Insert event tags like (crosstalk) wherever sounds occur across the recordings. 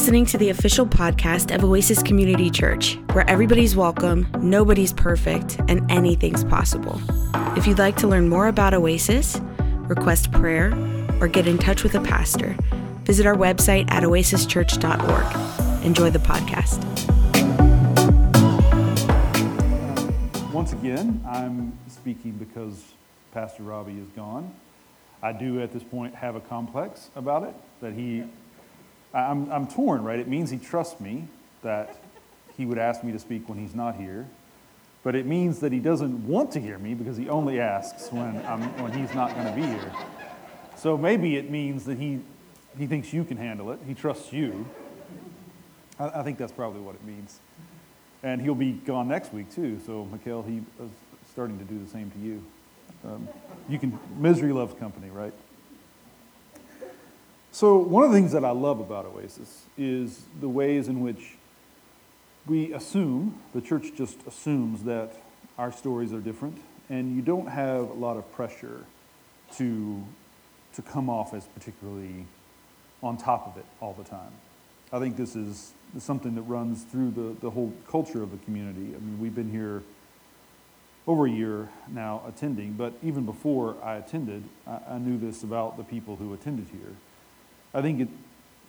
listening to the official podcast of Oasis Community Church, where everybody's welcome, nobody's perfect, and anything's possible. If you'd like to learn more about Oasis, request prayer, or get in touch with a pastor, visit our website at oasischurch.org. Enjoy the podcast. Once again, I'm speaking because Pastor Robbie is gone. I do at this point have a complex about it that he I'm, I'm torn, right? It means he trusts me that he would ask me to speak when he's not here. But it means that he doesn't want to hear me because he only asks when, I'm, when he's not going to be here. So maybe it means that he, he thinks you can handle it. He trusts you. I, I think that's probably what it means. And he'll be gone next week too. So, Mikhail, he is starting to do the same to you. Um, you can, misery loves company, right? So, one of the things that I love about Oasis is the ways in which we assume, the church just assumes that our stories are different, and you don't have a lot of pressure to, to come off as particularly on top of it all the time. I think this is something that runs through the, the whole culture of the community. I mean, we've been here over a year now attending, but even before I attended, I, I knew this about the people who attended here I think it,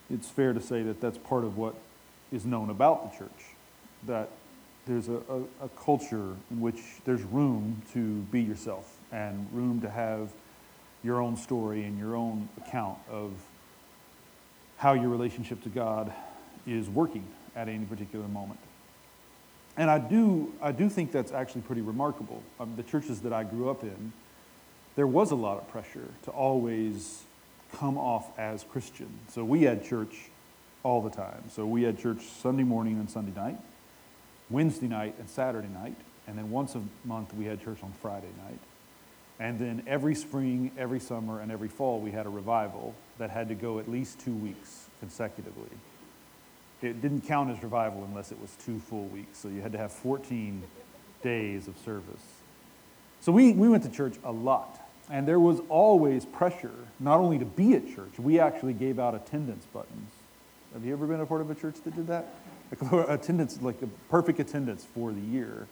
it's fair to say that that's part of what is known about the church, that there's a, a, a, culture in which there's room to be yourself and room to have your own story and your own account of how your relationship to God is working at any particular moment. And I do, I do think that's actually pretty remarkable. Um, the churches that I grew up in, there was a lot of pressure to always come off as Christian. So we had church all the time. So we had church Sunday morning and Sunday night, Wednesday night and Saturday night, and then once a month we had church on Friday night. And then every spring, every summer, and every fall we had a revival that had to go at least two weeks consecutively. It didn't count as revival unless it was two full weeks. So you had to have 14 days of service. So we, we went to church a lot. And there was always pressure, not only to be at church, we actually gave out attendance buttons. Have you ever been a part of a church that did that? (laughs) (laughs) attendance, like a perfect attendance for the year.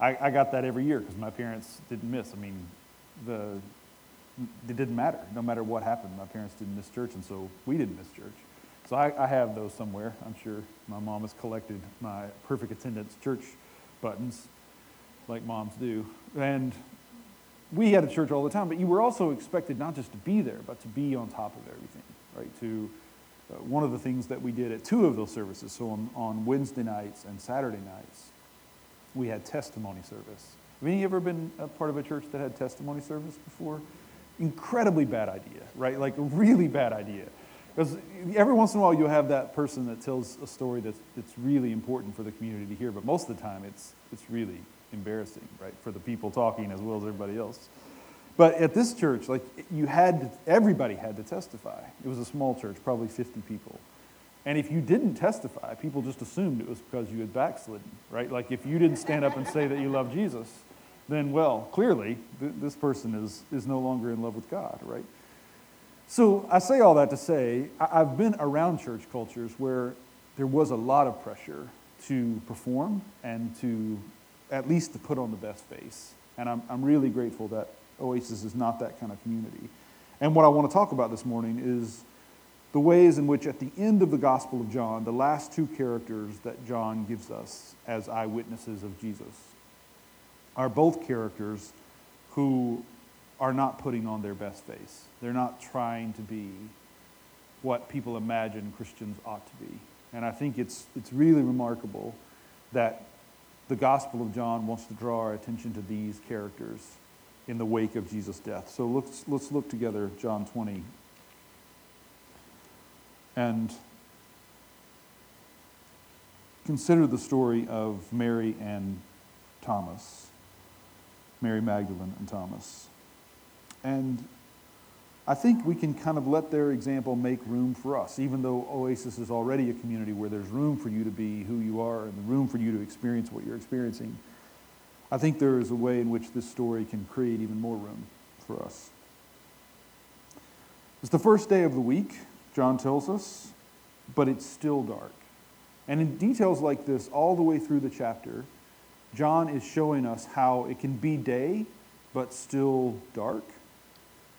I, I got that every year because my parents didn't miss. I mean, the, it didn't matter. No matter what happened, my parents didn't miss church, and so we didn't miss church. So I, I have those somewhere. I'm sure my mom has collected my perfect attendance church buttons, like moms do. And we had a church all the time, but you were also expected not just to be there, but to be on top of everything, right? To uh, one of the things that we did at two of those services, so on, on Wednesday nights and Saturday nights, we had testimony service. Have any ever been a part of a church that had testimony service before? Incredibly bad idea, right? Like a really bad idea. Because every once in a while you'll have that person that tells a story that's, that's really important for the community to hear, but most of the time it's, it's really embarrassing, right, for the people talking as well as everybody else. But at this church, like you had, to, everybody had to testify. It was a small church, probably 50 people. And if you didn't testify, people just assumed it was because you had backslidden, right? Like if you didn't stand up and say that you love Jesus, then well, clearly th- this person is, is no longer in love with God, right? So I say all that to say I- I've been around church cultures where there was a lot of pressure to perform and to at least to put on the best face. And I'm, I'm really grateful that Oasis is not that kind of community. And what I want to talk about this morning is the ways in which, at the end of the Gospel of John, the last two characters that John gives us as eyewitnesses of Jesus are both characters who are not putting on their best face. They're not trying to be what people imagine Christians ought to be. And I think it's, it's really remarkable that the Gospel of John wants to draw our attention to these characters in the wake of Jesus' death. So let's, let's look together, John 20. And consider the story of Mary and Thomas, Mary Magdalene and Thomas. And I think we can kind of let their example make room for us, even though Oasis is already a community where there's room for you to be who you are and room for you to experience what you're experiencing. I think there is a way in which this story can create even more room for us. It's the first day of the week, John tells us, but it's still dark. And in details like this, all the way through the chapter, John is showing us how it can be day, but still dark.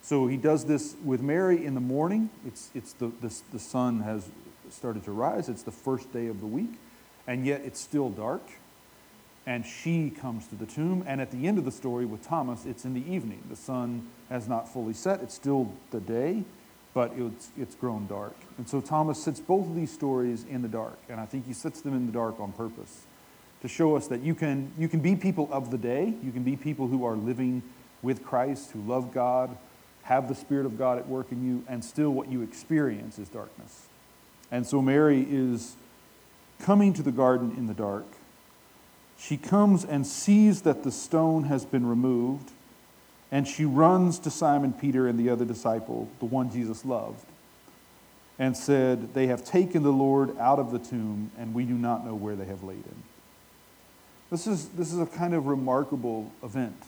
So he does this with Mary in the morning. It's, it's the, the, the sun has started to rise. It's the first day of the week, and yet it's still dark. And she comes to the tomb. And at the end of the story with Thomas, it's in the evening. The sun has not fully set. It's still the day, but it's, it's grown dark. And so Thomas sits both of these stories in the dark. And I think he sits them in the dark on purpose to show us that you can, you can be people of the day. You can be people who are living with Christ, who love God, have the Spirit of God at work in you, and still what you experience is darkness. And so Mary is coming to the garden in the dark. She comes and sees that the stone has been removed, and she runs to Simon Peter and the other disciple, the one Jesus loved, and said, They have taken the Lord out of the tomb, and we do not know where they have laid him. This is, this is a kind of remarkable event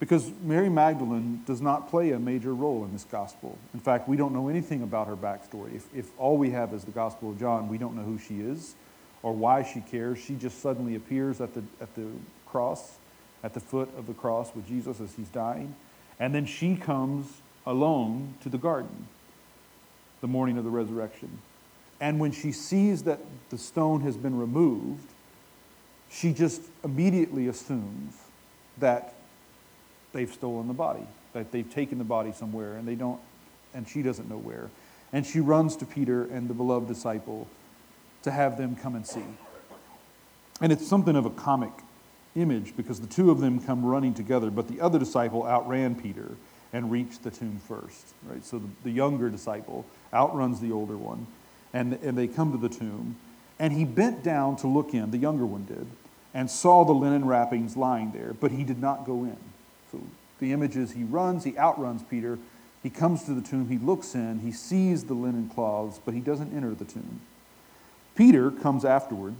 because Mary Magdalene does not play a major role in this gospel. In fact, we don't know anything about her backstory. If, if all we have is the Gospel of John, we don't know who she is or why she cares. She just suddenly appears at the, at the cross, at the foot of the cross with Jesus as he's dying. And then she comes alone to the garden the morning of the resurrection. And when she sees that the stone has been removed, she just immediately assumes that they've stolen the body, that they've taken the body somewhere and they don't, and she doesn't know where. And she runs to Peter and the beloved disciple to have them come and see. And it's something of a comic image because the two of them come running together, but the other disciple outran Peter and reached the tomb first. Right? So the, the younger disciple outruns the older one, and, and they come to the tomb. And he bent down to look in, the younger one did, and saw the linen wrappings lying there, but he did not go in. So the image is he runs, he outruns Peter, he comes to the tomb, he looks in, he sees the linen cloths, but he doesn't enter the tomb. Peter comes afterward,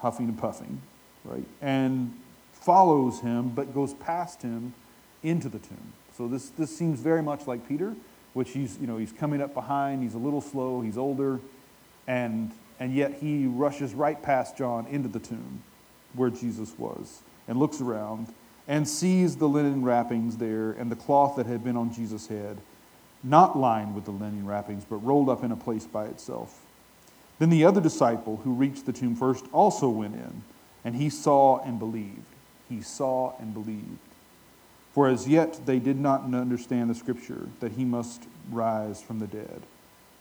huffing and puffing, right, and follows him, but goes past him into the tomb. So this, this seems very much like Peter, which he's, you know, he's coming up behind, he's a little slow, he's older, and, and yet he rushes right past John into the tomb where Jesus was and looks around and sees the linen wrappings there and the cloth that had been on Jesus' head, not lined with the linen wrappings, but rolled up in a place by itself. Then the other disciple who reached the tomb first also went in, and he saw and believed. He saw and believed. For as yet they did not understand the scripture that he must rise from the dead.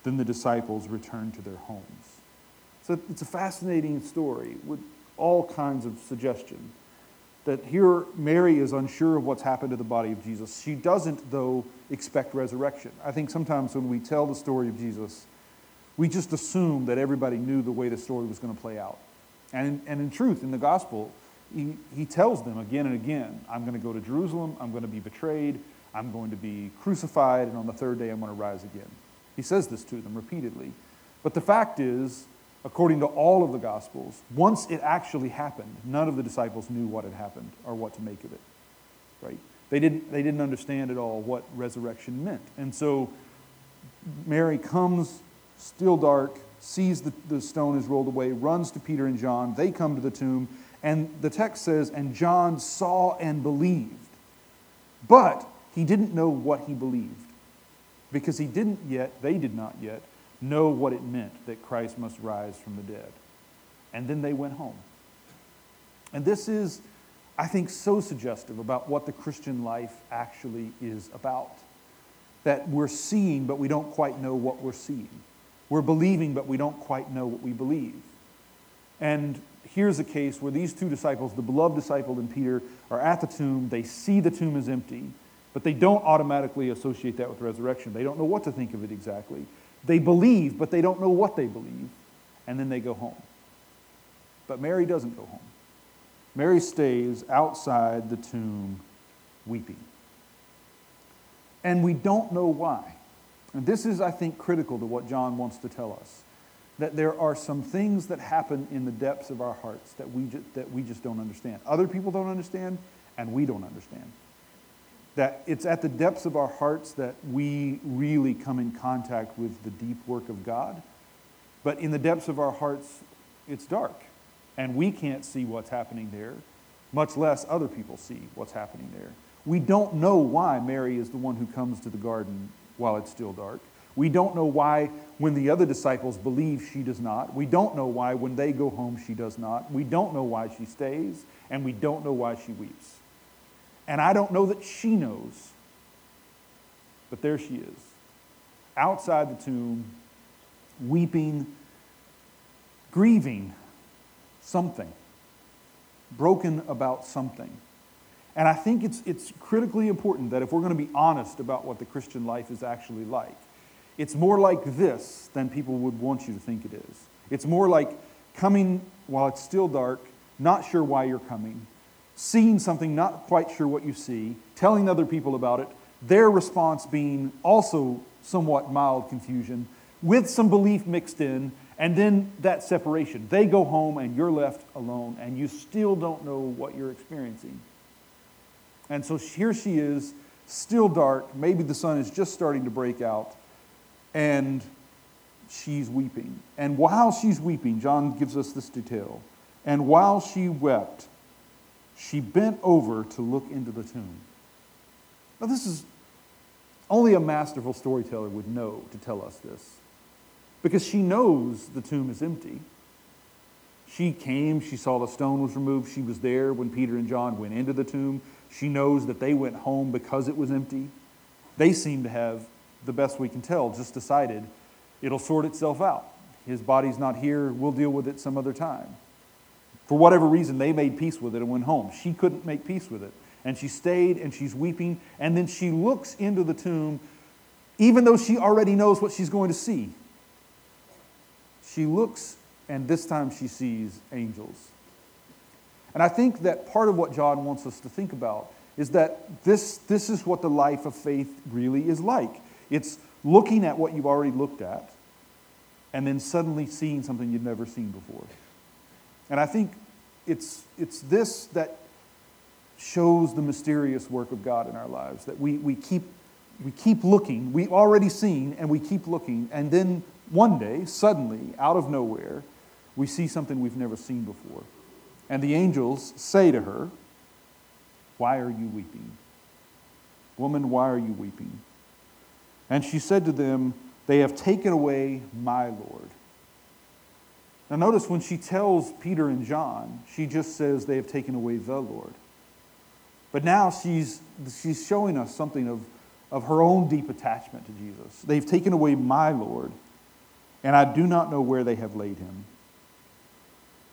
Then the disciples returned to their homes. So it's a fascinating story with all kinds of suggestion. That here Mary is unsure of what's happened to the body of Jesus. She doesn't, though, expect resurrection. I think sometimes when we tell the story of Jesus, we just assume that everybody knew the way the story was going to play out. And and in truth, in the gospel, he, he tells them again and again I'm going to go to Jerusalem, I'm going to be betrayed, I'm going to be crucified, and on the third day I'm going to rise again. He says this to them repeatedly. But the fact is, according to all of the Gospels, once it actually happened, none of the disciples knew what had happened or what to make of it. Right? They didn't, they didn't understand at all what resurrection meant. And so Mary comes, still dark, sees the, the stone is rolled away, runs to Peter and John. They come to the tomb, and the text says, And John saw and believed. But he didn't know what he believed because he didn't yet, they did not yet, know what it meant that Christ must rise from the dead. And then they went home. And this is, I think, so suggestive about what the Christian life actually is about. That we're seeing, but we don't quite know what we're seeing. We're believing, but we don't quite know what we believe. And here's a case where these two disciples, the beloved disciple and Peter, are at the tomb. They see the tomb is empty, but they don't automatically associate that with resurrection. They don't know what to think of it exactly. They believe, but they don't know what they believe. And then they go home. But Mary doesn't go home. Mary stays outside the tomb weeping. And we don't know why. And this is, I think, critical to what John wants to tell us that there are some things that happen in the depths of our hearts that we, ju- that we just don't understand. Other people don't understand, and we don't understand that it's at the depths of our hearts that we really come in contact with the deep work of God. but in the depths of our hearts, it's dark. And we can't see what's happening there, much less other people see what's happening there. We don't know why Mary is the one who comes to the garden while it's still dark. We don't know why, when the other disciples believe, she does not. We don't know why, when they go home, she does not. We don't know why she stays, and we don't know why she weeps. And I don't know that she knows. But there she is, outside the tomb, weeping, grieving something, broken about something. And I think it's, it's critically important that if we're going to be honest about what the Christian life is actually like, it's more like this than people would want you to think it is. It's more like coming while it's still dark, not sure why you're coming, seeing something, not quite sure what you see, telling other people about it, their response being also somewhat mild confusion, with some belief mixed in, and then that separation. They go home and you're left alone, and you still don't know what you're experiencing. And so here she is, still dark. Maybe the sun is just starting to break out, and she's weeping. And while she's weeping, John gives us this detail. And while she wept, she bent over to look into the tomb. Now, this is only a masterful storyteller would know to tell us this because she knows the tomb is empty. She came, she saw the stone was removed, she was there when Peter and John went into the tomb. She knows that they went home because it was empty. They seem to have, the best we can tell, just decided it'll sort itself out. His body's not here, we'll deal with it some other time. For whatever reason, they made peace with it and went home. She couldn't make peace with it. And she stayed and she's weeping. And then she looks into the tomb, even though she already knows what she's going to see. She looks, and this time she sees angels. And I think that part of what John wants us to think about is that this, this is what the life of faith really is like. It's looking at what you've already looked at and then suddenly seeing something you've never seen before. And I think it's, it's this that shows the mysterious work of God in our lives, that we, we, keep, we keep looking. We've already seen and we keep looking. And then one day, suddenly, out of nowhere, we see something we've never seen before. And the angels say to her, Why are you weeping? Woman, why are you weeping? And she said to them, They have taken away my Lord. Now, notice when she tells Peter and John, she just says, They have taken away the Lord. But now she's, she's showing us something of, of her own deep attachment to Jesus. They've taken away my Lord, and I do not know where they have laid him.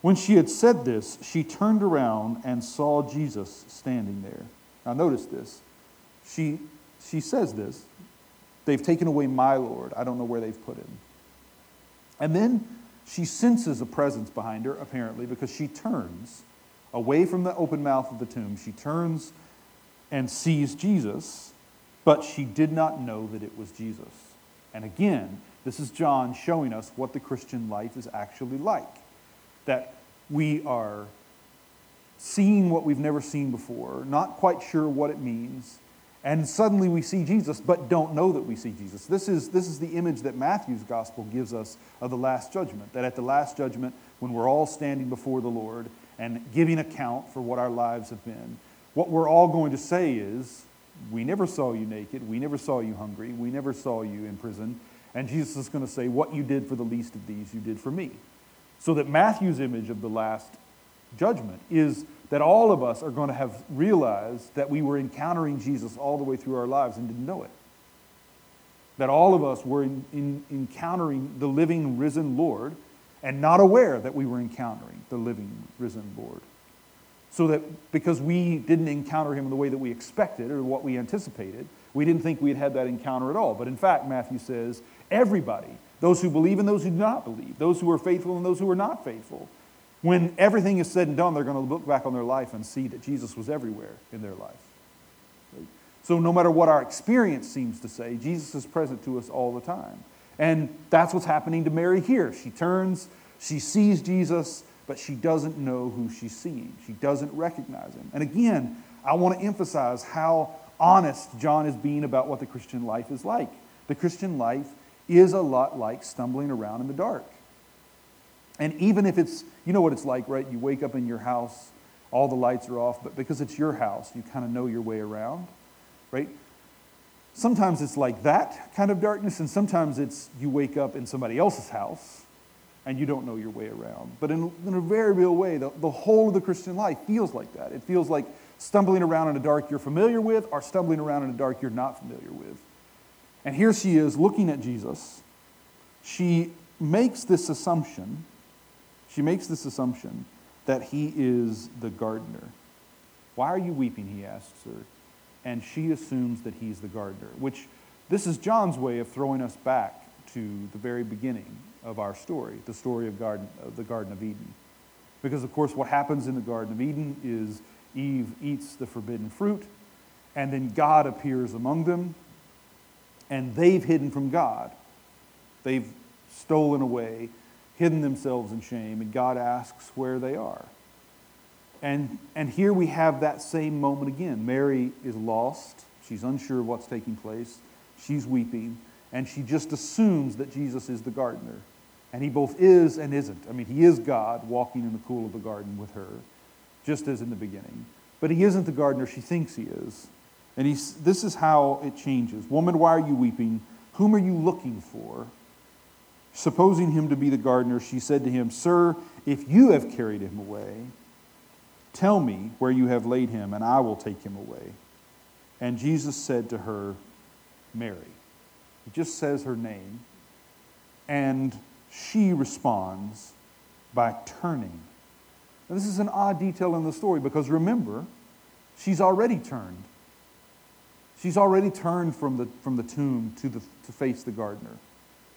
When she had said this, she turned around and saw Jesus standing there. Now, notice this. She, she says this They've taken away my Lord. I don't know where they've put him. And then she senses a presence behind her, apparently, because she turns away from the open mouth of the tomb. She turns and sees Jesus, but she did not know that it was Jesus. And again, this is John showing us what the Christian life is actually like that we are seeing what we've never seen before, not quite sure what it means, and suddenly we see Jesus, but don't know that we see Jesus. This is, this is the image that Matthew's gospel gives us of the last judgment. That at the last judgment, when we're all standing before the Lord and giving account for what our lives have been, what we're all going to say is, We never saw you naked. We never saw you hungry. We never saw you in prison. And Jesus is going to say, What you did for the least of these, you did for me. So that Matthew's image of the last judgment is that all of us are going to have realized that we were encountering Jesus all the way through our lives and didn't know it. That all of us were in, in, encountering the living, risen Lord and not aware that we were encountering the living, risen Lord. So that because we didn't encounter him in the way that we expected or what we anticipated, we didn't think we'd had that encounter at all. But in fact, Matthew says, everybody those who believe and those who do not believe, those who are faithful and those who are not faithful. When everything is said and done, they're going to look back on their life and see that Jesus was everywhere in their life. So, no matter what our experience seems to say, Jesus is present to us all the time. And that's what's happening to Mary here. She turns, she sees Jesus, but she doesn't know who she's seeing. She doesn't recognize him. And again, I want to emphasize how honest John is being about what the Christian life is like. The Christian life is a lot like stumbling around in the dark. And even if it's, you know what it's like, right? You wake up in your house, all the lights are off, but because it's your house, you kind of know your way around, right? Sometimes it's like that kind of darkness, and sometimes it's you wake up in somebody else's house and you don't know your way around. But in, in a very real way, the, the whole of the Christian life feels like that. It feels like stumbling around in a dark you're familiar with or stumbling around in a dark you're not familiar with. And here she is looking at Jesus. She makes this assumption. She makes this assumption that he is the gardener. Why are you weeping? He asks her. And she assumes that he's the gardener, which this is John's way of throwing us back to the very beginning of our story, the story of, garden, of the Garden of Eden. Because, of course, what happens in the Garden of Eden is Eve eats the forbidden fruit, and then God appears among them, and they've hidden from God. They've stolen away, hidden themselves in shame, and God asks where they are. And, and here we have that same moment again. Mary is lost. She's unsure of what's taking place. She's weeping, and she just assumes that Jesus is the gardener. And he both is and isn't. I mean, he is God walking in the cool of the garden with her, just as in the beginning. But he isn't the gardener she thinks he is. And he's, this is how it changes. Woman, why are you weeping? Whom are you looking for? Supposing him to be the gardener, she said to him, Sir, if you have carried him away, tell me where you have laid him, and I will take him away. And Jesus said to her, Mary. He just says her name. And she responds by turning. Now, this is an odd detail in the story because remember, she's already turned. She's already turned from the, from the tomb to, the, to face the gardener.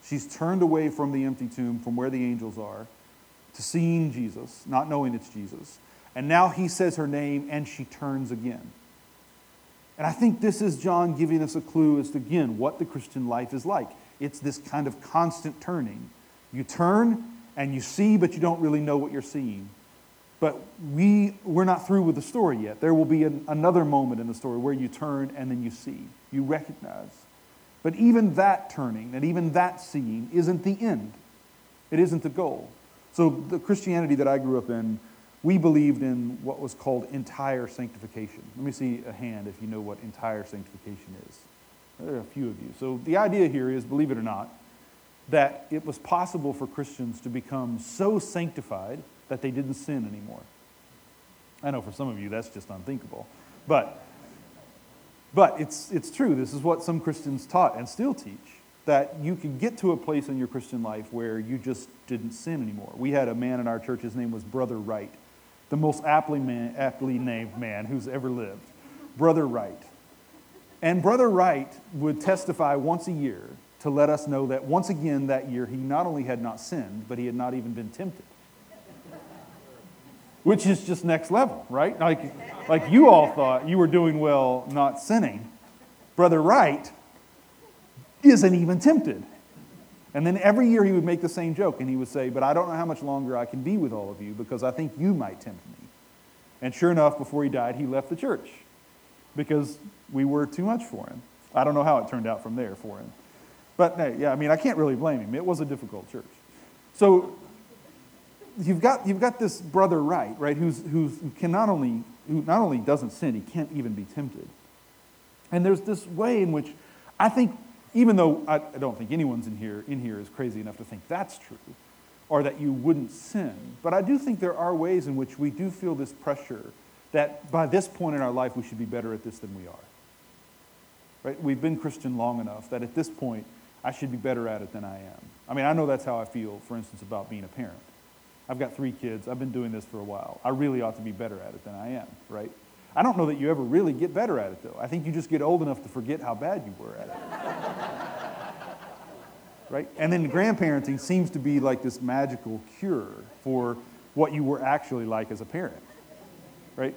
She's turned away from the empty tomb, from where the angels are, to seeing Jesus, not knowing it's Jesus. And now he says her name and she turns again. And I think this is John giving us a clue as to, again, what the Christian life is like. It's this kind of constant turning. You turn and you see, but you don't really know what you're seeing. But we, we're not through with the story yet. There will be an, another moment in the story where you turn and then you see, you recognize. But even that turning and even that seeing isn't the end, it isn't the goal. So, the Christianity that I grew up in, we believed in what was called entire sanctification. Let me see a hand if you know what entire sanctification is. There are a few of you. So, the idea here is, believe it or not, that it was possible for Christians to become so sanctified that they didn't sin anymore. I know for some of you that's just unthinkable. But, but it's, it's true. This is what some Christians taught and still teach that you could get to a place in your Christian life where you just didn't sin anymore. We had a man in our church, his name was Brother Wright, the most aptly, man, aptly named man who's ever lived. Brother Wright. And Brother Wright would testify once a year to let us know that once again that year he not only had not sinned, but he had not even been tempted. Which is just next level, right? Like, like you all thought you were doing well not sinning. Brother Wright isn't even tempted. And then every year he would make the same joke and he would say, But I don't know how much longer I can be with all of you because I think you might tempt me. And sure enough, before he died, he left the church because we were too much for him. I don't know how it turned out from there for him. But yeah, I mean, I can't really blame him. It was a difficult church. So you've got, you've got this brother Wright, right, who's, who's, who can not only, who not only doesn't sin, he can't even be tempted. And there's this way in which I think, even though I, I don't think anyone's in here, in here is crazy enough to think that's true, or that you wouldn't sin, but I do think there are ways in which we do feel this pressure that by this point in our life we should be better at this than we are. Right? We've been Christian long enough that at this point I should be better at it than I am. I mean, I know that's how I feel, for instance, about being a parent. I've got three kids. I've been doing this for a while. I really ought to be better at it than I am, right? I don't know that you ever really get better at it, though. I think you just get old enough to forget how bad you were at it. (laughs) right? And then grandparenting seems to be like this magical cure for what you were actually like as a parent, right?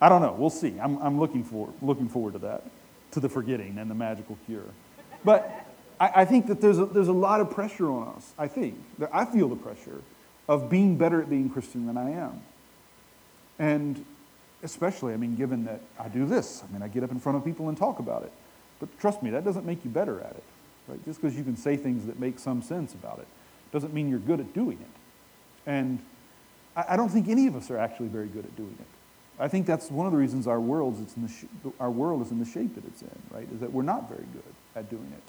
I don't know. We'll see. I'm, I'm looking, for, looking forward to that, to the forgetting and the magical cure. But I, I think that there's a, there's a lot of pressure on us, I think. I feel the pressure of being better at being Christian than I am. And especially, I mean, given that I do this, I mean, I get up in front of people and talk about it. But trust me, that doesn't make you better at it, right? Just because you can say things that make some sense about it doesn't mean you're good at doing it. And I, I don't think any of us are actually very good at doing it. I think that's one of the reasons our, world's it's in the sh- our world is in the shape that it's in, right? Is that we're not very good at doing it.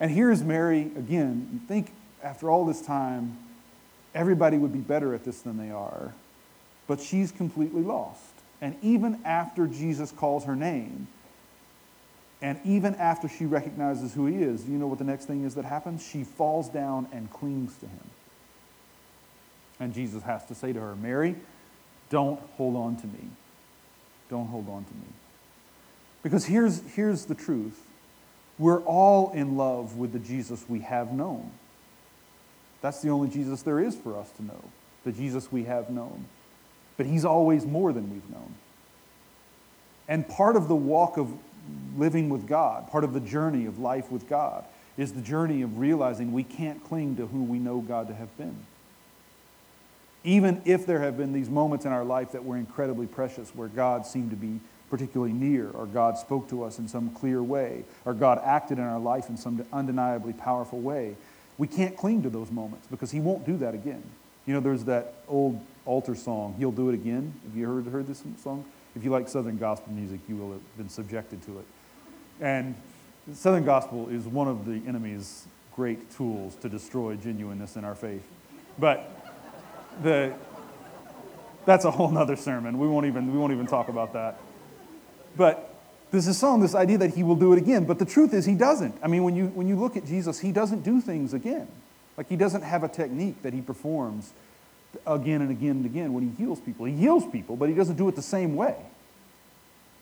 And here's Mary again. You think after all this time, everybody would be better at this than they are, but she's completely lost. And even after Jesus calls her name, and even after she recognizes who he is, you know what the next thing is that happens? She falls down and clings to him. And Jesus has to say to her, Mary, don't hold on to me. Don't hold on to me. Because here's, here's the truth we're all in love with the Jesus we have known. That's the only Jesus there is for us to know, the Jesus we have known. But he's always more than we've known. And part of the walk of living with God, part of the journey of life with God, is the journey of realizing we can't cling to who we know God to have been. Even if there have been these moments in our life that were incredibly precious, where God seemed to be particularly near, or God spoke to us in some clear way, or God acted in our life in some undeniably powerful way, we can't cling to those moments because He won't do that again. You know, there's that old altar song, He'll Do It Again. Have you heard, heard this song? If you like Southern gospel music, you will have been subjected to it. And Southern gospel is one of the enemy's great tools to destroy genuineness in our faith. But the, that's a whole other sermon. We won't, even, we won't even talk about that. But there's a song, this idea that he will do it again. But the truth is, he doesn't. I mean, when you, when you look at Jesus, he doesn't do things again. Like, he doesn't have a technique that he performs again and again and again when he heals people. He heals people, but he doesn't do it the same way.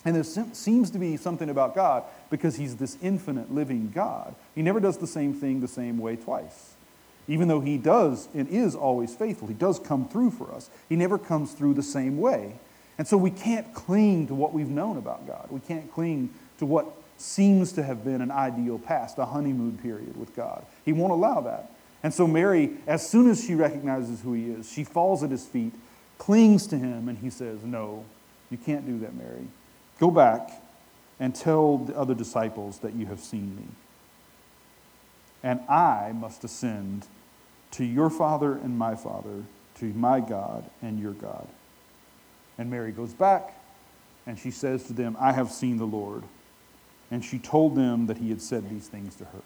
And there seems to be something about God because he's this infinite living God. He never does the same thing the same way twice. Even though he does and is always faithful, he does come through for us. He never comes through the same way. And so we can't cling to what we've known about God. We can't cling to what seems to have been an ideal past, a honeymoon period with God. He won't allow that. And so Mary, as soon as she recognizes who he is, she falls at his feet, clings to him, and he says, No, you can't do that, Mary. Go back and tell the other disciples that you have seen me. And I must ascend to your Father and my Father, to my God and your God. And Mary goes back and she says to them, I have seen the Lord. And she told them that he had said these things to her.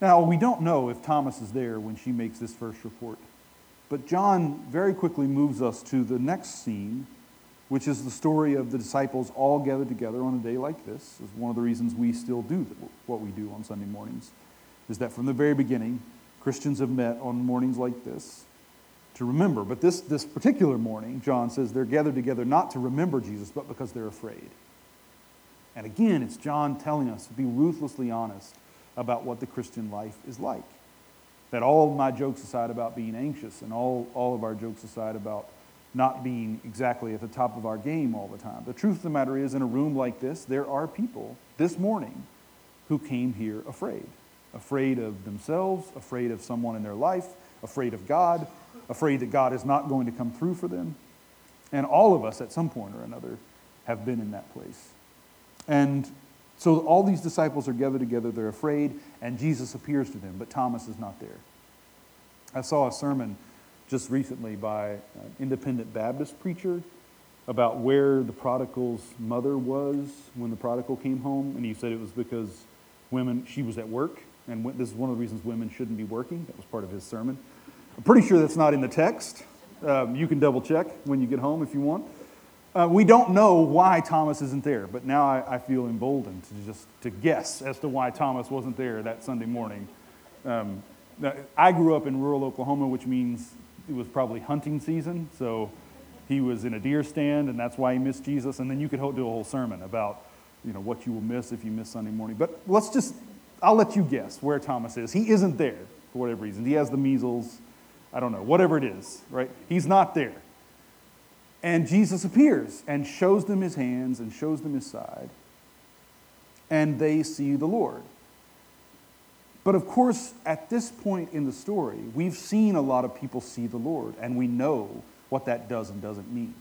Now, we don't know if Thomas is there when she makes this first report. But John very quickly moves us to the next scene, which is the story of the disciples all gathered together on a day like this. Is one of the reasons we still do what we do on Sunday mornings. Is that from the very beginning, Christians have met on mornings like this to remember. But this, this particular morning, John says they're gathered together not to remember Jesus, but because they're afraid. And again, it's John telling us to be ruthlessly honest about what the Christian life is like. That all my jokes aside about being anxious and all, all of our jokes aside about not being exactly at the top of our game all the time. The truth of the matter is, in a room like this, there are people this morning who came here afraid. Afraid of themselves, afraid of someone in their life, afraid of God, afraid that God is not going to come through for them. And all of us, at some point or another, have been in that place. And so all these disciples are gathered together, they're afraid, and Jesus appears to them, but Thomas is not there. I saw a sermon just recently by an independent Baptist preacher about where the prodigal's mother was when the prodigal came home, and he said it was because women, she was at work, and this is one of the reasons women shouldn't be working. That was part of his sermon. I'm pretty sure that's not in the text. Um, you can double check when you get home if you want. Uh, we don't know why Thomas isn't there, but now I, I, feel emboldened to just to guess as to why Thomas wasn't there that Sunday morning. Um, I grew up in rural Oklahoma, which means it was probably hunting season, so he was in a deer stand, and that's why he missed Jesus. And then you could do a whole sermon about you know what you will miss if you miss Sunday morning. But let's just I'll let you guess where Thomas is. He isn't there for whatever reason. He has the measles I don't know, whatever it is, right? He's not there. And Jesus appears and shows them his hands and shows them his side, and they see the Lord. But of course, at this point in the story, we've seen a lot of people see the Lord, and we know what that does and doesn't mean.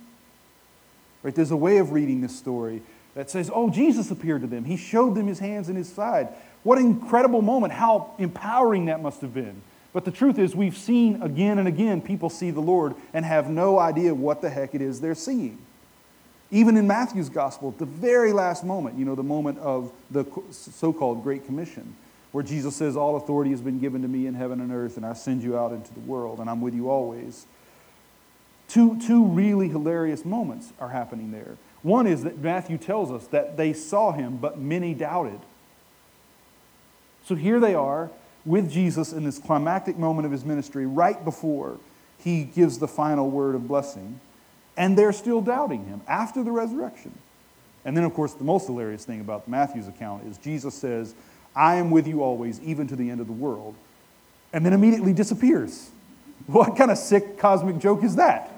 Right? There's a way of reading this story that says, oh, Jesus appeared to them. He showed them his hands and his side. What an incredible moment. How empowering that must have been. But the truth is, we've seen again and again people see the Lord and have no idea what the heck it is they're seeing. Even in Matthew's gospel, the very last moment, you know, the moment of the so called Great Commission, where Jesus says, All authority has been given to me in heaven and earth, and I send you out into the world, and I'm with you always. Two, two really hilarious moments are happening there. One is that Matthew tells us that they saw him, but many doubted. So here they are with Jesus in this climactic moment of his ministry, right before he gives the final word of blessing and they're still doubting him after the resurrection. And then, of course, the most hilarious thing about Matthew's account is Jesus says, I am with you always, even to the end of the world, and then immediately disappears. What kind of sick cosmic joke is that?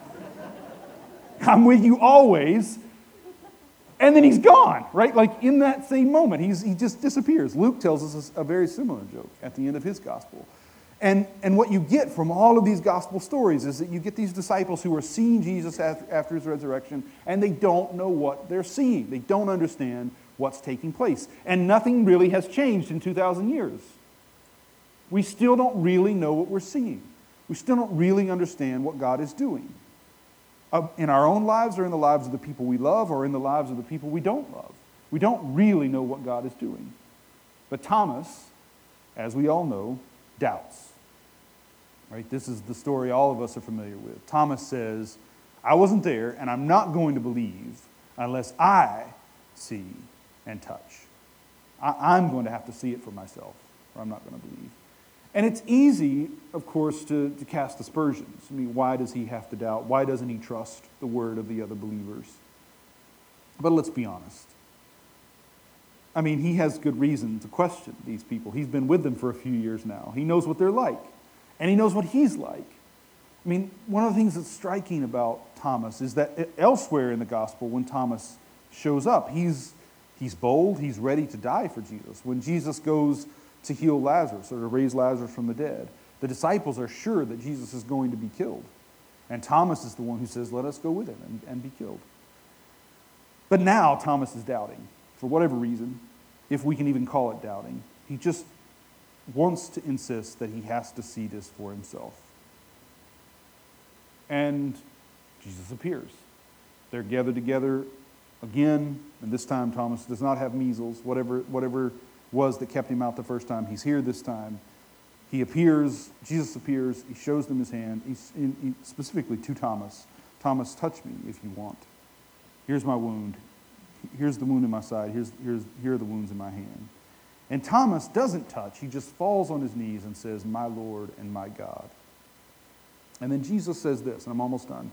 (laughs) I'm with you always, and then he's gone, right? Like in that same moment, he's, he just disappears. Luke tells us a, very similar joke at the end of his gospel. And, and what you get from all of these gospel stories is that you get these disciples who are seeing Jesus after, after his resurrection, and they don't know what they're seeing. They don't understand what's taking place. And nothing really has changed in 2,000 years. We still don't really know what we're seeing. We still don't really understand what God is doing. In our own lives, or in the lives of the people we love, or in the lives of the people we don't love. We don't really know what God is doing. But Thomas, as we all know, doubts. Right? This is the story all of us are familiar with. Thomas says, I wasn't there, and I'm not going to believe unless I see and touch. I, am going to have to see it for myself, or I'm not going to believe. And it's easy, of course, to, to cast aspersions. I mean, why does he have to doubt? Why doesn't he trust the word of the other believers? But let's be honest. I mean, he has good reason to question these people. He's been with them for a few years now. He knows what they're like and he knows what he's like. I mean, one of the things that's striking about Thomas is that elsewhere in the gospel, when Thomas shows up, he's, he's bold, he's ready to die for Jesus. When Jesus goes to heal Lazarus or to raise Lazarus from the dead, the disciples are sure that Jesus is going to be killed. And Thomas is the one who says, Let us go with him and, and be killed. But now Thomas is doubting, for whatever reason, if we can even call it doubting. He just wants to insist that he has to see this for himself. And Jesus appears. They're gathered together again, and this time Thomas does not have measles, whatever, whatever was that kept him out the first time. He's here this time. He appears, Jesus appears, he shows them his hand, in, specifically to Thomas. Thomas, touch me if you want. Here's my wound. Here's the wound in my side. Here's, here's, here are the wounds in my hand. And Thomas doesn't touch, he just falls on his knees and says, My Lord and my God. And then Jesus says this, and I'm almost done.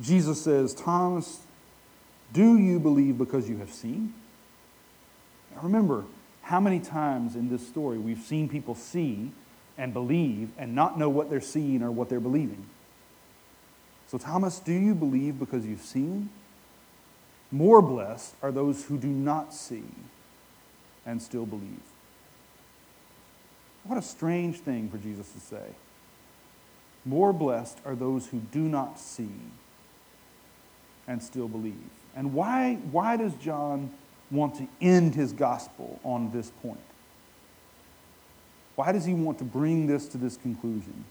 Jesus says, Thomas, do you believe because you have seen? Now remember how many times in this story we've seen people see and believe and not know what they're seeing or what they're believing. So, Thomas, do you believe because you've seen? More blessed are those who do not see and still believe. What a strange thing for Jesus to say. More blessed are those who do not see and still believe. And why, why does John want to end his gospel on this point? Why does he want to bring this to this conclusion?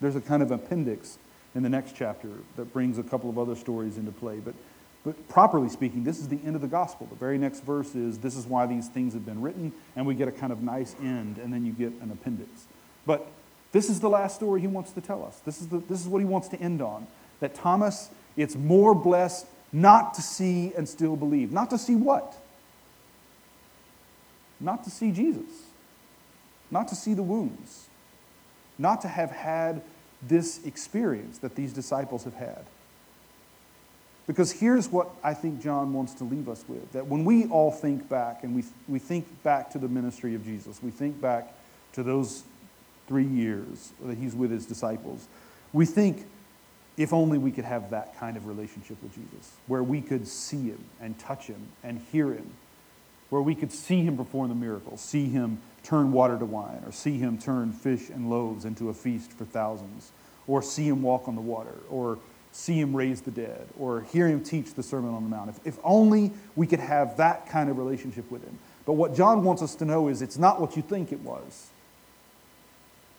There's a kind of appendix in the next chapter that brings a couple of other stories into play. But but properly speaking, this is the end of the gospel. The very next verse is, This is why these things have been written, and we get a kind of nice end, and then you get an appendix. But this is the last story he wants to tell us. This is, the, this is what he wants to end on. That Thomas, it's more blessed not to see and still believe. Not to see what? Not to see Jesus. Not to see the wounds. Not to have had this experience that these disciples have had. Because here's what I think John wants to leave us with that when we all think back and we, we think back to the ministry of Jesus, we think back to those three years that he's with his disciples, we think if only we could have that kind of relationship with Jesus, where we could see him and touch him and hear him, where we could see him perform the miracles, see him turn water to wine, or see him turn fish and loaves into a feast for thousands, or see him walk on the water, or see him raise the dead or hear him teach the Sermon on the Mount. If, if only we could have that kind of relationship with him. But what John wants us to know is it's not what you think it was.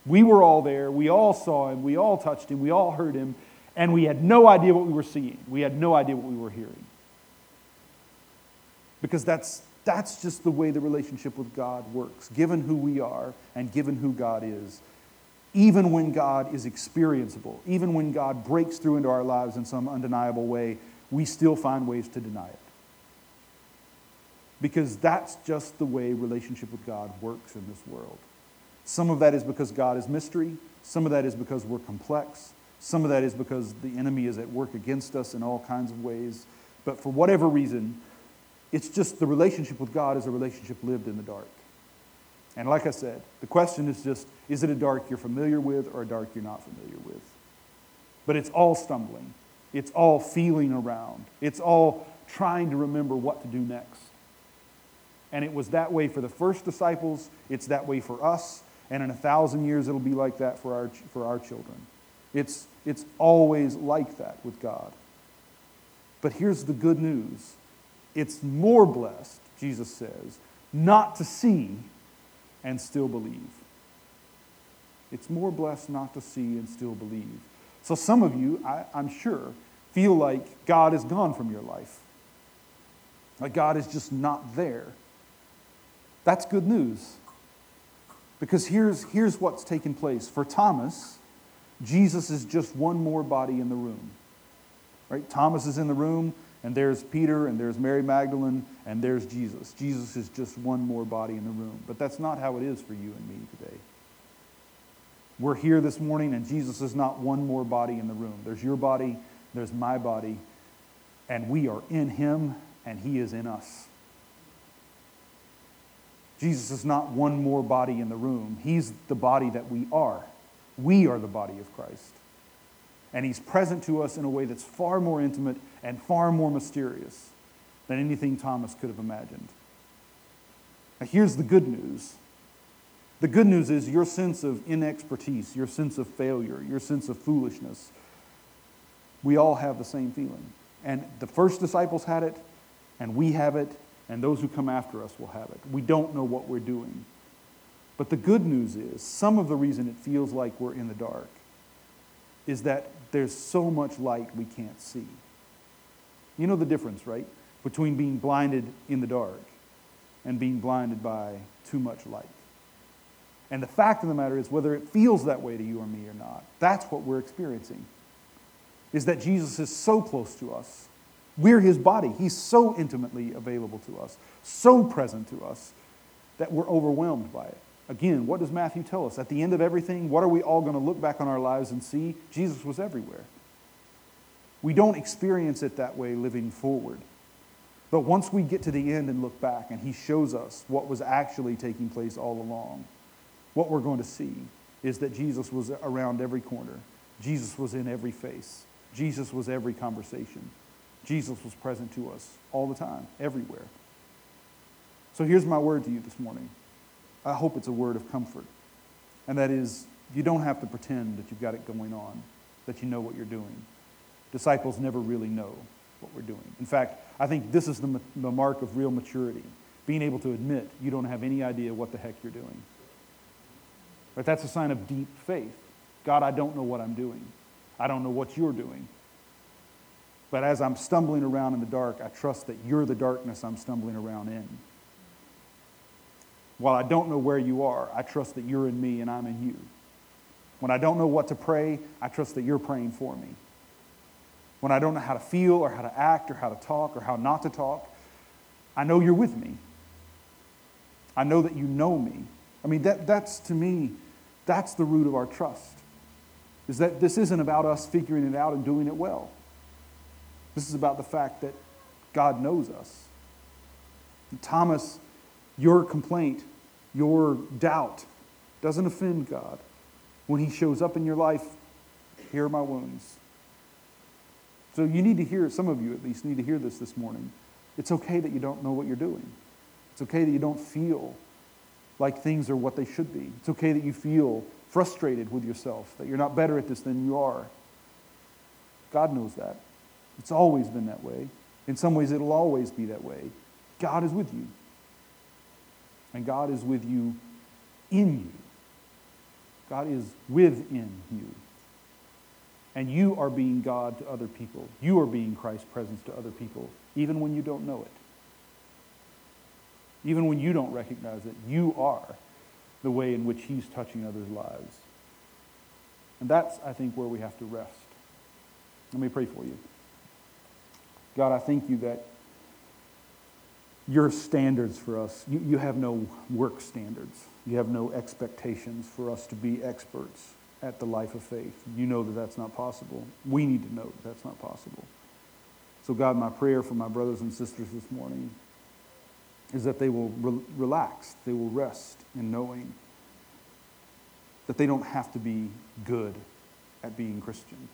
We were all there. We all saw him. We all touched him. We all heard him. And we had no idea what we were seeing. We had no idea what we were hearing. Because that's, that's just the way the relationship with God works, given who we are and given who God is. Even when God is experienceable, even when God breaks through into our lives in some undeniable way, we still find ways to deny it. Because that's just the way relationship with God works in this world. Some of that is because God is mystery, some of that is because we're complex, some of that is because the enemy is at work against us in all kinds of ways. But for whatever reason, it's just the relationship with God is a relationship lived in the dark. And like I said, the question is just is it a dark you're familiar with or a dark you're not familiar with? But it's all stumbling, it's all feeling around, it's all trying to remember what to do next. And it was that way for the first disciples, it's that way for us, and in a thousand years it'll be like that for our, for our children. It's, it's always like that with God. But here's the good news it's more blessed, Jesus says, not to see and still believe. It's more blessed not to see and still believe. So some of you, I, I'm sure, feel like God is gone from your life. Like God is just not there. That's good news. Because here's, here's what's taken place. For Thomas, Jesus is just one more body in the room. Right? Thomas is in the room, and there's Peter, and there's Mary Magdalene, and there's Jesus. Jesus is just one more body in the room. But that's not how it is for you and me today. We're here this morning, and Jesus is not one more body in the room. There's your body, there's my body, and we are in him, and he is in us. Jesus is not one more body in the room. He's the body that we are. We are the body of Christ. And he's present to us in a way that's far more intimate and far more mysterious than anything Thomas could have imagined. Now, here's the good news the good news is your sense of inexpertise, your sense of failure, your sense of foolishness. We all have the same feeling. And the first disciples had it, and we have it, and those who come after us will have it. We don't know what we're doing. But the good news is, some of the reason it feels like we're in the dark is that there's so much light we can't see. You know the difference, right? Between being blinded in the dark and being blinded by too much light. And the fact of the matter is, whether it feels that way to you or me or not, that's what we're experiencing. Is that Jesus is so close to us we're his body. He's so intimately available to us, so present to us, that we're overwhelmed by it. Again, what does Matthew tell us? At the end of everything, what are we all going to look back on our lives and see? Jesus was everywhere. We don't experience it that way living forward. But once we get to the end and look back and he shows us what was actually taking place all along, what we're going to see is that Jesus was around every corner. Jesus was in every face. Jesus was every conversation. Jesus was present to us all the time, everywhere. So here's my word to you this morning. I hope it's a word of comfort. And that is, you don't have to pretend that you've got it going on, that you know what you're doing. Disciples never really know what we're doing. In fact, I think this is the, the mark of real maturity being able to admit you don't have any idea what the heck you're doing. But that's a sign of deep faith. God, I don't know what I'm doing. I don't know what you're doing. But as I'm stumbling around in the dark, I trust that you're the darkness I'm stumbling around in. While I don't know where you are, I trust that you're in me and I'm in you. When I don't know what to pray, I trust that you're praying for me. When I don't know how to feel or how to act or how to talk or how not to talk, I know you're with me. I know that you know me. I mean, that, that's to me, that's the root of our trust. Is that this isn't about us figuring it out and doing it well. This is about the fact that God knows us. Thomas, your complaint, your doubt doesn't offend God. When He shows up in your life, here are my wounds. So you need to hear, some of you at least need to hear this this morning. It's okay that you don't know what you're doing. It's okay that you don't feel like things are what they should be. It's okay that you feel frustrated with yourself, that you're not better at this than you are. God knows that. It's always been that way. In some ways, it'll always be that way. God is with you. And God is with you in you. God is within you. And you are being God to other people. You are being Christ's presence to other people, even when you don't know it. Even when you don't recognize it, you are the way in which He's touching others' lives. And that's, I think, where we have to rest. Let me pray for you. God, I thank you that your standards for us, you, you have no work standards. You have no expectations for us to be experts at the life of faith. You know that that's not possible. We need to know that that's not possible. So, God, my prayer for my brothers and sisters this morning is that they will re- relax, they will rest in knowing that they don't have to be good at being Christian.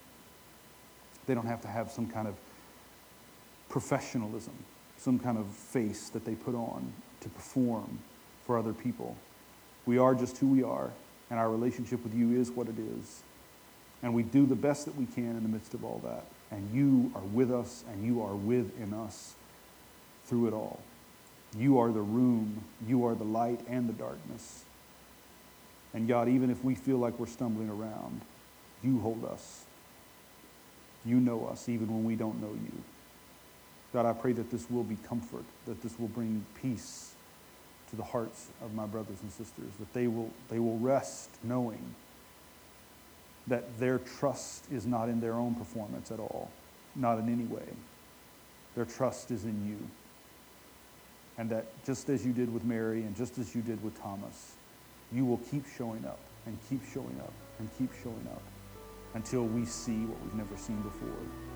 They don't have to have some kind of professionalism, some kind of face that they put on to perform for other people. We are just who we are, and our relationship with you is what it is. And we do the best that we can in the midst of all that. And you are with us, and you are within us through it all. You are the room, you are the light and the darkness. And God, even if we feel like we're stumbling around, you hold us. You know us even when we don't know you. God, I pray that this will be comfort, that this will bring peace to the hearts of my brothers and sisters, that they will, they will rest knowing that their trust is not in their own performance at all, not in any way. Their trust is in you. And that just as you did with Mary and just as you did with Thomas, you will keep showing up and keep showing up and keep showing up until we see what we've never seen before.